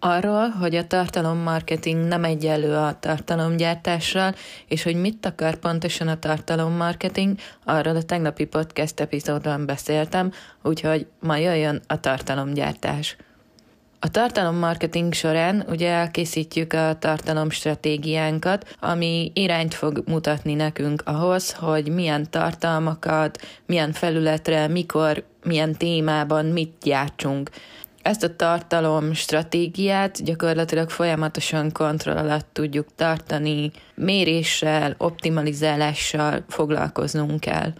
Arról, hogy a tartalommarketing nem egyenlő a tartalomgyártással, és hogy mit akar pontosan a tartalommarketing, arról a tegnapi podcast epizódban beszéltem, úgyhogy ma jöjjön a tartalomgyártás. A tartalommarketing során ugye elkészítjük a tartalomstratégiánkat, ami irányt fog mutatni nekünk ahhoz, hogy milyen tartalmakat, milyen felületre, mikor, milyen témában mit gyártsunk. Ezt a tartalom stratégiát gyakorlatilag folyamatosan kontroll alatt tudjuk tartani, méréssel, optimalizálással foglalkoznunk kell.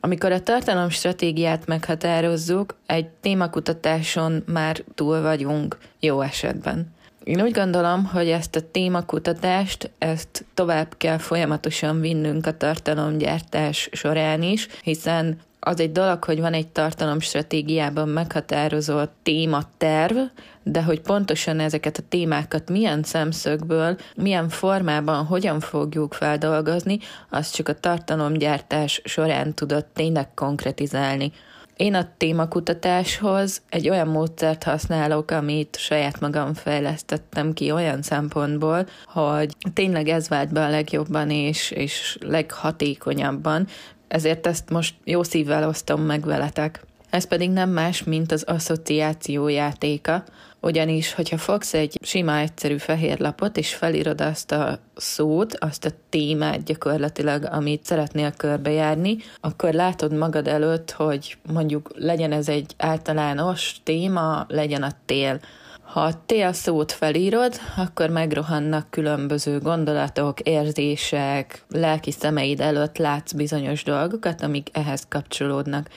Amikor a tartalom stratégiát meghatározzuk, egy témakutatáson már túl vagyunk, jó esetben. Én úgy gondolom, hogy ezt a témakutatást, ezt tovább kell folyamatosan vinnünk a tartalomgyártás során is, hiszen az egy dolog, hogy van egy tartalomstratégiában meghatározott tématerv, de hogy pontosan ezeket a témákat milyen szemszögből, milyen formában, hogyan fogjuk feldolgozni, azt csak a tartalomgyártás során tudott tényleg konkretizálni. Én a témakutatáshoz egy olyan módszert használok, amit saját magam fejlesztettem ki olyan szempontból, hogy tényleg ez vált be a legjobban és, és leghatékonyabban, ezért ezt most jó szívvel osztom meg veletek. Ez pedig nem más, mint az asszociáció játéka, ugyanis, hogyha fogsz egy sima, egyszerű fehér lapot, és felírod azt a szót, azt a témát gyakorlatilag, amit szeretnél körbejárni, akkor látod magad előtt, hogy mondjuk legyen ez egy általános téma, legyen a tél. Ha a tél szót felírod, akkor megrohannak különböző gondolatok, érzések, lelki szemeid előtt látsz bizonyos dolgokat, amik ehhez kapcsolódnak.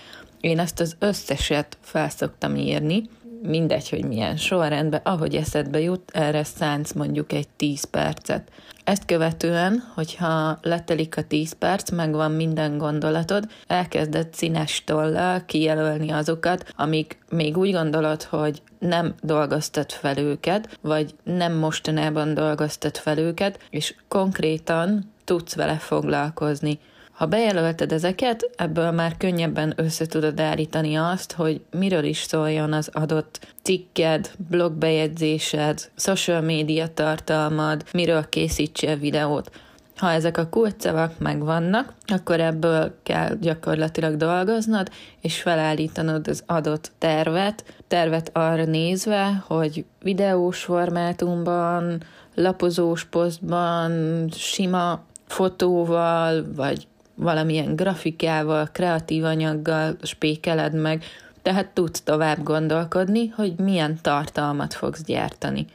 Én ezt az összeset felszoktam írni, mindegy, hogy milyen sorrendben, ahogy eszedbe jut, erre szánsz mondjuk egy 10 percet. Ezt követően, hogyha letelik a 10 perc, megvan minden gondolatod, elkezded színes tollal kijelölni azokat, amik még úgy gondolod, hogy nem dolgoztat fel őket, vagy nem mostanában dolgoztat fel őket, és konkrétan tudsz vele foglalkozni. Ha bejelölted ezeket, ebből már könnyebben össze tudod állítani azt, hogy miről is szóljon az adott cikked, blogbejegyzésed, social média tartalmad, miről készítsél videót. Ha ezek a kulcsszavak megvannak, akkor ebből kell gyakorlatilag dolgoznod, és felállítanod az adott tervet, tervet arra nézve, hogy videós formátumban, lapozós posztban, sima fotóval, vagy valamilyen grafikával, kreatív anyaggal spékeled meg, tehát tudsz tovább gondolkodni, hogy milyen tartalmat fogsz gyártani.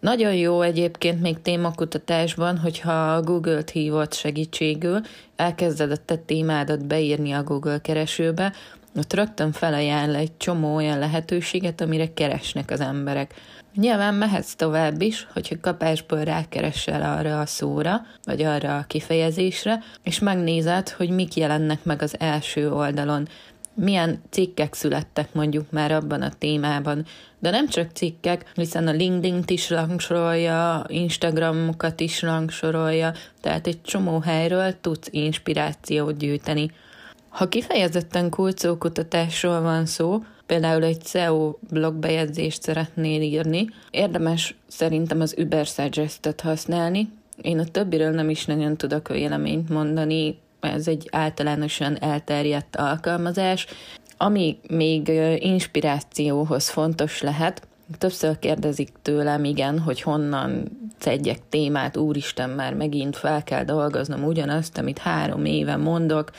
Nagyon jó egyébként még témakutatásban, hogyha a Google-t hívott segítségül, elkezded a te témádat beírni a Google keresőbe, ott rögtön felajánl egy csomó olyan lehetőséget, amire keresnek az emberek. Nyilván mehetsz tovább is, hogyha kapásból rákeresel arra a szóra, vagy arra a kifejezésre, és megnézed, hogy mik jelennek meg az első oldalon, milyen cikkek születtek mondjuk már abban a témában. De nem csak cikkek, hiszen a LinkedIn-t is rangsorolja, Instagramokat is rangsorolja, tehát egy csomó helyről tudsz inspirációt gyűjteni. Ha kifejezetten kulcókutatásról van szó, például egy SEO blogbejegyzést szeretnél írni, érdemes szerintem az Uber Suggest-et használni. Én a többiről nem is nagyon tudok véleményt mondani, ez egy általánosan elterjedt alkalmazás. Ami még inspirációhoz fontos lehet, többször kérdezik tőlem, igen, hogy honnan szedjek témát, úristen, már megint fel kell dolgoznom ugyanazt, amit három éve mondok.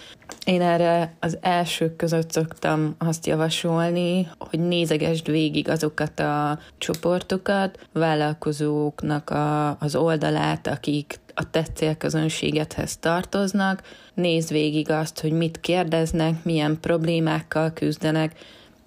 Én erre az elsők között szoktam azt javasolni, hogy nézegesd végig azokat a csoportokat, vállalkozóknak a, az oldalát, akik a te célközönségedhez tartoznak, nézd végig azt, hogy mit kérdeznek, milyen problémákkal küzdenek,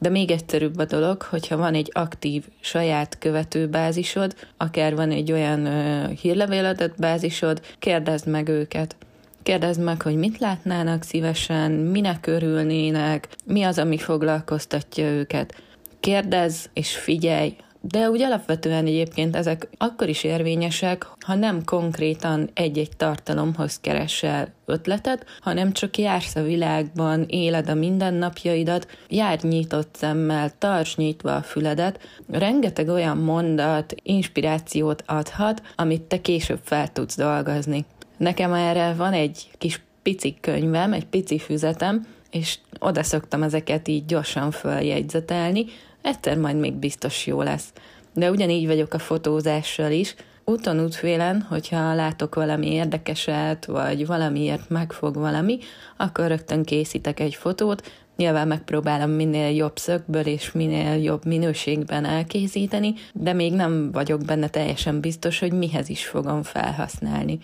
de még egyszerűbb a dolog, hogyha van egy aktív saját követőbázisod, akár van egy olyan ö, hírlevél bázisod, kérdezd meg őket. Kérdezd meg, hogy mit látnának szívesen, minek örülnének, mi az, ami foglalkoztatja őket. Kérdezz és figyelj, De úgy alapvetően egyébként ezek akkor is érvényesek, ha nem konkrétan egy-egy tartalomhoz keresel ötletet, hanem csak jársz a világban, éled a mindennapjaidat, jár nyitott szemmel, tarts nyitva a füledet, rengeteg olyan mondat, inspirációt adhat, amit te később fel tudsz dolgozni. Nekem erre van egy kis pici könyvem, egy pici füzetem, és oda szoktam ezeket így gyorsan följegyzetelni, egyszer majd még biztos jó lesz. De ugyanígy vagyok a fotózással is, úton útfélen, hogyha látok valami érdekeset, vagy valamiért megfog valami, akkor rögtön készítek egy fotót, Nyilván megpróbálom minél jobb szögből és minél jobb minőségben elkészíteni, de még nem vagyok benne teljesen biztos, hogy mihez is fogom felhasználni.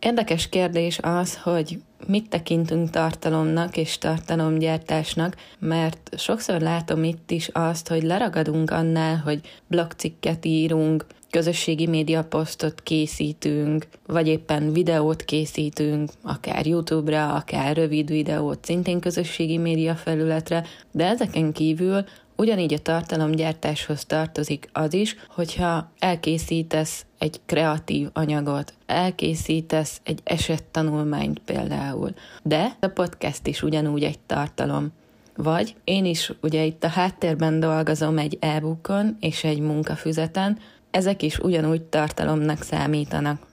Érdekes kérdés az, hogy mit tekintünk tartalomnak és tartalomgyártásnak, mert sokszor látom itt is azt, hogy leragadunk annál, hogy blogcikket írunk, közösségi média posztot készítünk, vagy éppen videót készítünk, akár YouTube-ra, akár rövid videót szintén közösségi média felületre, de ezeken kívül Ugyanígy a tartalomgyártáshoz tartozik az is, hogyha elkészítesz egy kreatív anyagot, elkészítesz egy esettanulmányt például, de a podcast is ugyanúgy egy tartalom. Vagy én is ugye itt a háttérben dolgozom egy e-bookon és egy munkafüzeten, ezek is ugyanúgy tartalomnak számítanak.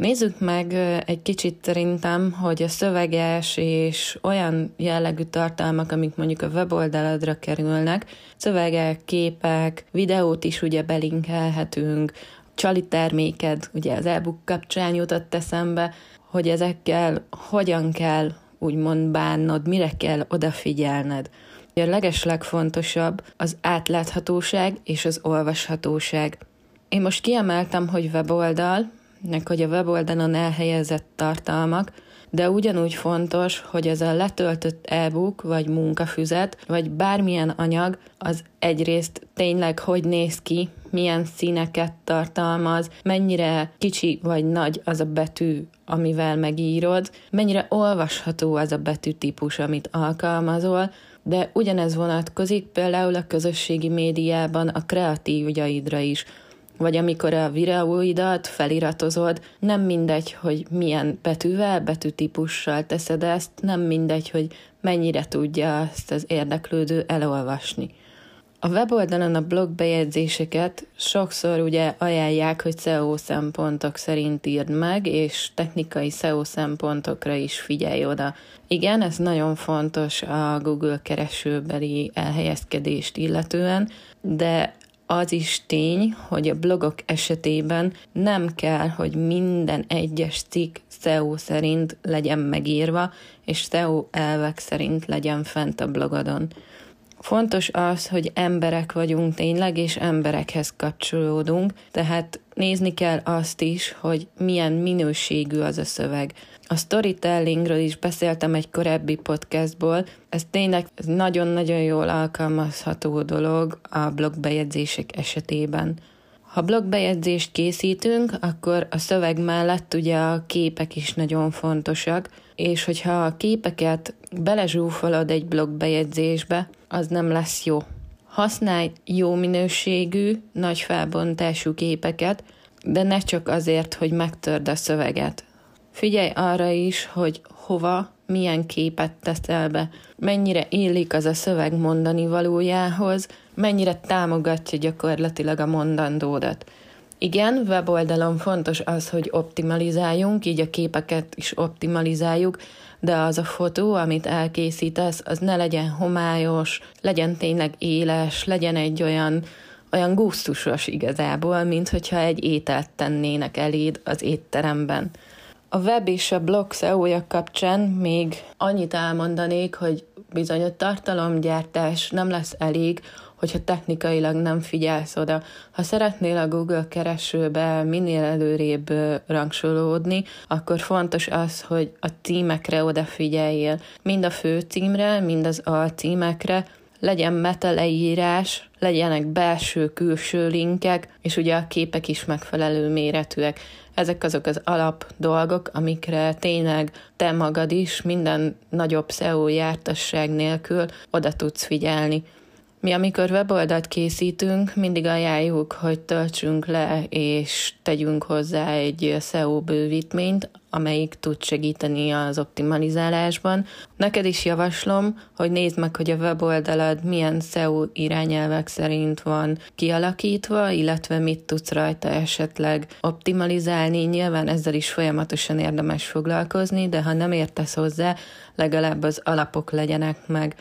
Nézzük meg egy kicsit szerintem, hogy a szöveges és olyan jellegű tartalmak, amik mondjuk a weboldaladra kerülnek, szövegek, képek, videót is ugye belinkelhetünk, csali terméked, ugye az e-book kapcsán jutott eszembe, hogy ezekkel hogyan kell úgymond bánnod, mire kell odafigyelned. A legeslegfontosabb az átláthatóság és az olvashatóság. Én most kiemeltem, hogy weboldal, meg hogy a weboldalon elhelyezett tartalmak, de ugyanúgy fontos, hogy ez a letöltött e-book, vagy munkafüzet, vagy bármilyen anyag, az egyrészt tényleg hogy néz ki, milyen színeket tartalmaz, mennyire kicsi vagy nagy az a betű, amivel megírod, mennyire olvasható az a betűtípus, amit alkalmazol, de ugyanez vonatkozik például a közösségi médiában a kreatív ügyaidra is vagy amikor a videóidat feliratozod, nem mindegy, hogy milyen betűvel, betűtípussal teszed ezt, nem mindegy, hogy mennyire tudja ezt az érdeklődő elolvasni. A weboldalon a blog bejegyzéseket sokszor ugye ajánlják, hogy SEO szempontok szerint írd meg, és technikai SEO szempontokra is figyelj oda. Igen, ez nagyon fontos a Google keresőbeli elhelyezkedést illetően, de az is tény, hogy a blogok esetében nem kell, hogy minden egyes cikk SEO szerint legyen megírva, és SEO elvek szerint legyen fent a blogodon. Fontos az, hogy emberek vagyunk tényleg, és emberekhez kapcsolódunk, tehát nézni kell azt is, hogy milyen minőségű az a szöveg. A storytellingről is beszéltem egy korábbi podcastból, ez tényleg nagyon-nagyon jól alkalmazható dolog a blogbejegyzések esetében. Ha blogbejegyzést készítünk, akkor a szöveg mellett ugye a képek is nagyon fontosak, és hogyha a képeket belezsúfolod egy blogbejegyzésbe, az nem lesz jó. Használj jó minőségű, nagy felbontású képeket, de ne csak azért, hogy megtörd a szöveget. Figyelj arra is, hogy hova, milyen képet teszel be, mennyire illik az a szöveg mondani valójához, mennyire támogatja gyakorlatilag a mondandódat. Igen, weboldalon fontos az, hogy optimalizáljunk, így a képeket is optimalizáljuk, de az a fotó, amit elkészítesz, az ne legyen homályos, legyen tényleg éles, legyen egy olyan, olyan gusztusos igazából, mint hogyha egy ételt tennének eléd az étteremben. A web és a blog SEO-ja kapcsán még annyit elmondanék, hogy bizony a tartalomgyártás nem lesz elég, hogyha technikailag nem figyelsz oda. Ha szeretnél a Google keresőbe minél előrébb rangsolódni, akkor fontos az, hogy a címekre odafigyeljél. Mind a fő címre, mind az alcímekre, legyen meta leírás, legyenek belső-külső linkek, és ugye a képek is megfelelő méretűek. Ezek azok az alap dolgok, amikre tényleg te magad is minden nagyobb SEO jártasság nélkül oda tudsz figyelni. Mi, amikor weboldalt készítünk, mindig ajánljuk, hogy töltsünk le és tegyünk hozzá egy SEO bővítményt, amelyik tud segíteni az optimalizálásban. Neked is javaslom, hogy nézd meg, hogy a weboldalad milyen SEO irányelvek szerint van kialakítva, illetve mit tudsz rajta esetleg optimalizálni. Nyilván ezzel is folyamatosan érdemes foglalkozni, de ha nem értesz hozzá, legalább az alapok legyenek meg.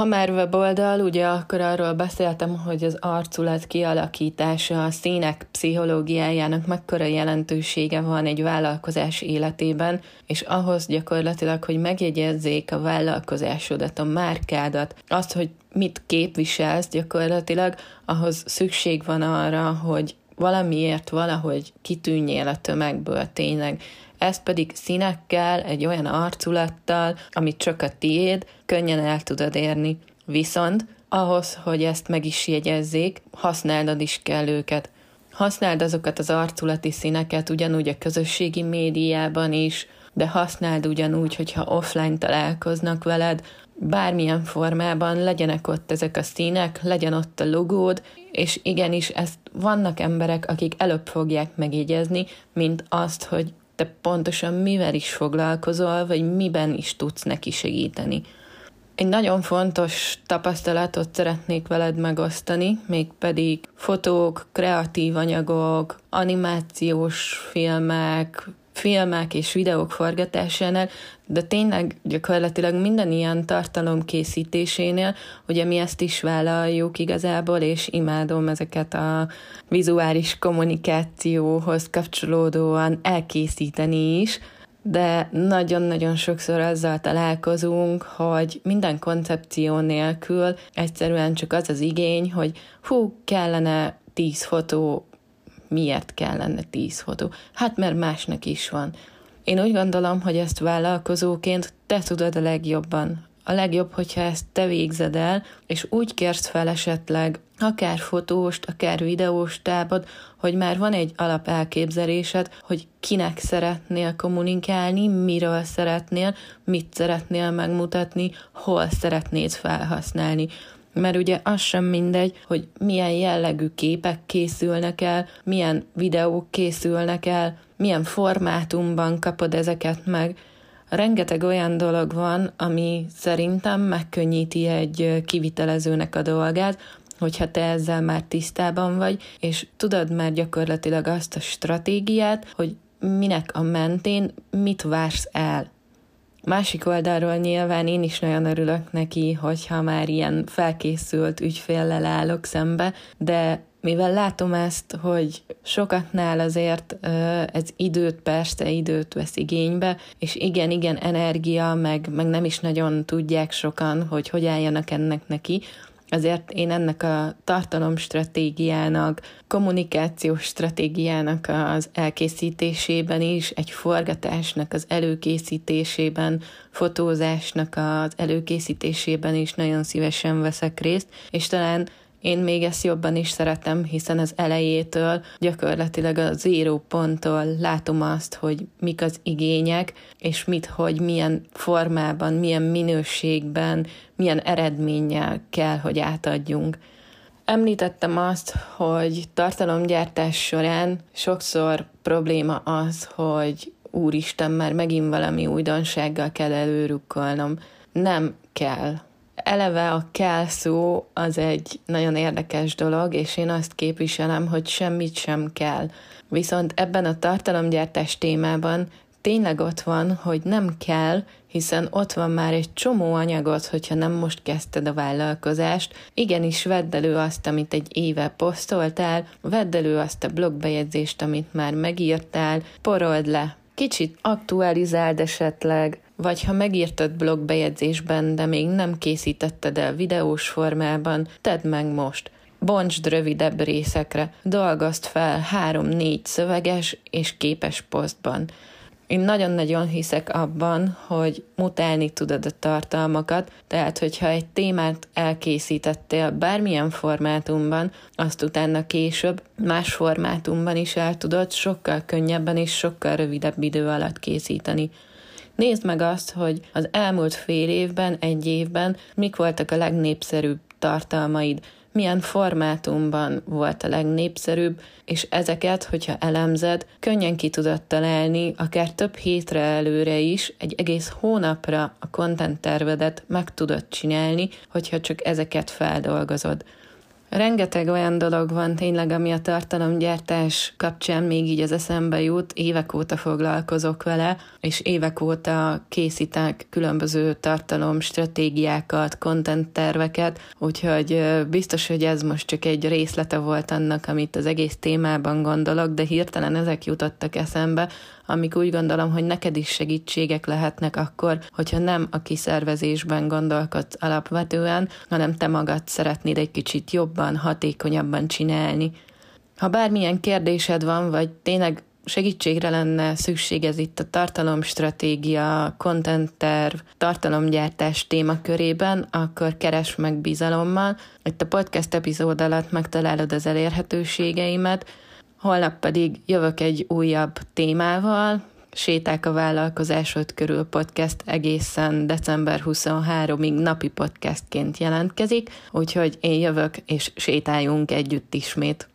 Ha már weboldal, ugye akkor arról beszéltem, hogy az arculat kialakítása, a színek pszichológiájának mekkora jelentősége van egy vállalkozás életében, és ahhoz gyakorlatilag, hogy megjegyezzék a vállalkozásodat, a márkádat, azt, hogy mit képviselsz gyakorlatilag, ahhoz szükség van arra, hogy valamiért valahogy kitűnjél a tömegből tényleg ez pedig színekkel, egy olyan arculattal, amit csak a tiéd, könnyen el tudod érni. Viszont ahhoz, hogy ezt meg is jegyezzék, használnod is kell őket. Használd azokat az arculati színeket ugyanúgy a közösségi médiában is, de használd ugyanúgy, hogyha offline találkoznak veled, bármilyen formában legyenek ott ezek a színek, legyen ott a logód, és igenis ezt vannak emberek, akik előbb fogják megjegyezni, mint azt, hogy te pontosan mivel is foglalkozol, vagy miben is tudsz neki segíteni. Egy nagyon fontos tapasztalatot szeretnék veled megosztani, mégpedig fotók, kreatív anyagok, animációs filmek, filmek és videók forgatásánál, de tényleg gyakorlatilag minden ilyen tartalom készítésénél, ugye mi ezt is vállaljuk igazából, és imádom ezeket a vizuális kommunikációhoz kapcsolódóan elkészíteni is, de nagyon-nagyon sokszor azzal találkozunk, hogy minden koncepció nélkül egyszerűen csak az az igény, hogy hú, kellene tíz fotó miért kellene tíz fotó? Hát mert másnak is van. Én úgy gondolom, hogy ezt vállalkozóként te tudod a legjobban. A legjobb, hogyha ezt te végzed el, és úgy kérsz fel esetleg akár fotóst, akár videós tábot, hogy már van egy alap elképzelésed, hogy kinek szeretnél kommunikálni, miről szeretnél, mit szeretnél megmutatni, hol szeretnéd felhasználni mert ugye az sem mindegy, hogy milyen jellegű képek készülnek el, milyen videók készülnek el, milyen formátumban kapod ezeket meg. Rengeteg olyan dolog van, ami szerintem megkönnyíti egy kivitelezőnek a dolgát, hogyha te ezzel már tisztában vagy, és tudod már gyakorlatilag azt a stratégiát, hogy minek a mentén mit vársz el. Másik oldalról nyilván én is nagyon örülök neki, hogyha már ilyen felkészült ügyféllel állok szembe, de mivel látom ezt, hogy sokatnál azért ez időt, persze időt vesz igénybe, és igen, igen, energia, meg, meg nem is nagyon tudják sokan, hogy hogy álljanak ennek neki, Azért én ennek a tartalomstratégiának, kommunikációs stratégiának az elkészítésében is, egy forgatásnak az előkészítésében, fotózásnak az előkészítésében is nagyon szívesen veszek részt, és talán én még ezt jobban is szeretem, hiszen az elejétől, gyakorlatilag a zéró ponttól látom azt, hogy mik az igények, és mit, hogy milyen formában, milyen minőségben, milyen eredménnyel kell, hogy átadjunk. Említettem azt, hogy tartalomgyártás során sokszor probléma az, hogy úristen, már megint valami újdonsággal kell előrukkolnom. Nem kell eleve a kell szó az egy nagyon érdekes dolog, és én azt képviselem, hogy semmit sem kell. Viszont ebben a tartalomgyártás témában tényleg ott van, hogy nem kell, hiszen ott van már egy csomó anyagot, hogyha nem most kezdted a vállalkozást. Igenis, vedd elő azt, amit egy éve posztoltál, vedd elő azt a blogbejegyzést, amit már megírtál, porold le, kicsit aktualizáld esetleg, vagy ha megírtad blogbejegyzésben, de még nem készítetted el videós formában, tedd meg most. Bontsd rövidebb részekre, dolgozd fel három-négy szöveges és képes posztban. Én nagyon-nagyon hiszek abban, hogy mutálni tudod a tartalmakat, tehát hogyha egy témát elkészítettél bármilyen formátumban, azt utána később más formátumban is el tudod sokkal könnyebben és sokkal rövidebb idő alatt készíteni. Nézd meg azt, hogy az elmúlt fél évben, egy évben mik voltak a legnépszerűbb tartalmaid, milyen formátumban volt a legnépszerűbb, és ezeket, hogyha elemzed, könnyen ki tudod találni, akár több hétre előre is, egy egész hónapra a content tervedet meg tudod csinálni, hogyha csak ezeket feldolgozod. Rengeteg olyan dolog van tényleg, ami a tartalomgyártás kapcsán még így az eszembe jut, évek óta foglalkozok vele, és évek óta készítek különböző tartalom stratégiákat, content terveket, úgyhogy biztos, hogy ez most csak egy részlete volt annak, amit az egész témában gondolok, de hirtelen ezek jutottak eszembe, amik úgy gondolom, hogy neked is segítségek lehetnek akkor, hogyha nem a kiszervezésben gondolkodsz alapvetően, hanem te magad szeretnéd egy kicsit jobban, hatékonyabban csinálni. Ha bármilyen kérdésed van, vagy tényleg segítségre lenne szükséged itt a tartalomstratégia, content terv, tartalomgyártás témakörében, akkor keres meg bizalommal. Itt a podcast epizód alatt megtalálod az elérhetőségeimet, holnap pedig jövök egy újabb témával, Séták a vállalkozásod körül podcast egészen december 23-ig napi podcastként jelentkezik, úgyhogy én jövök, és sétáljunk együtt ismét.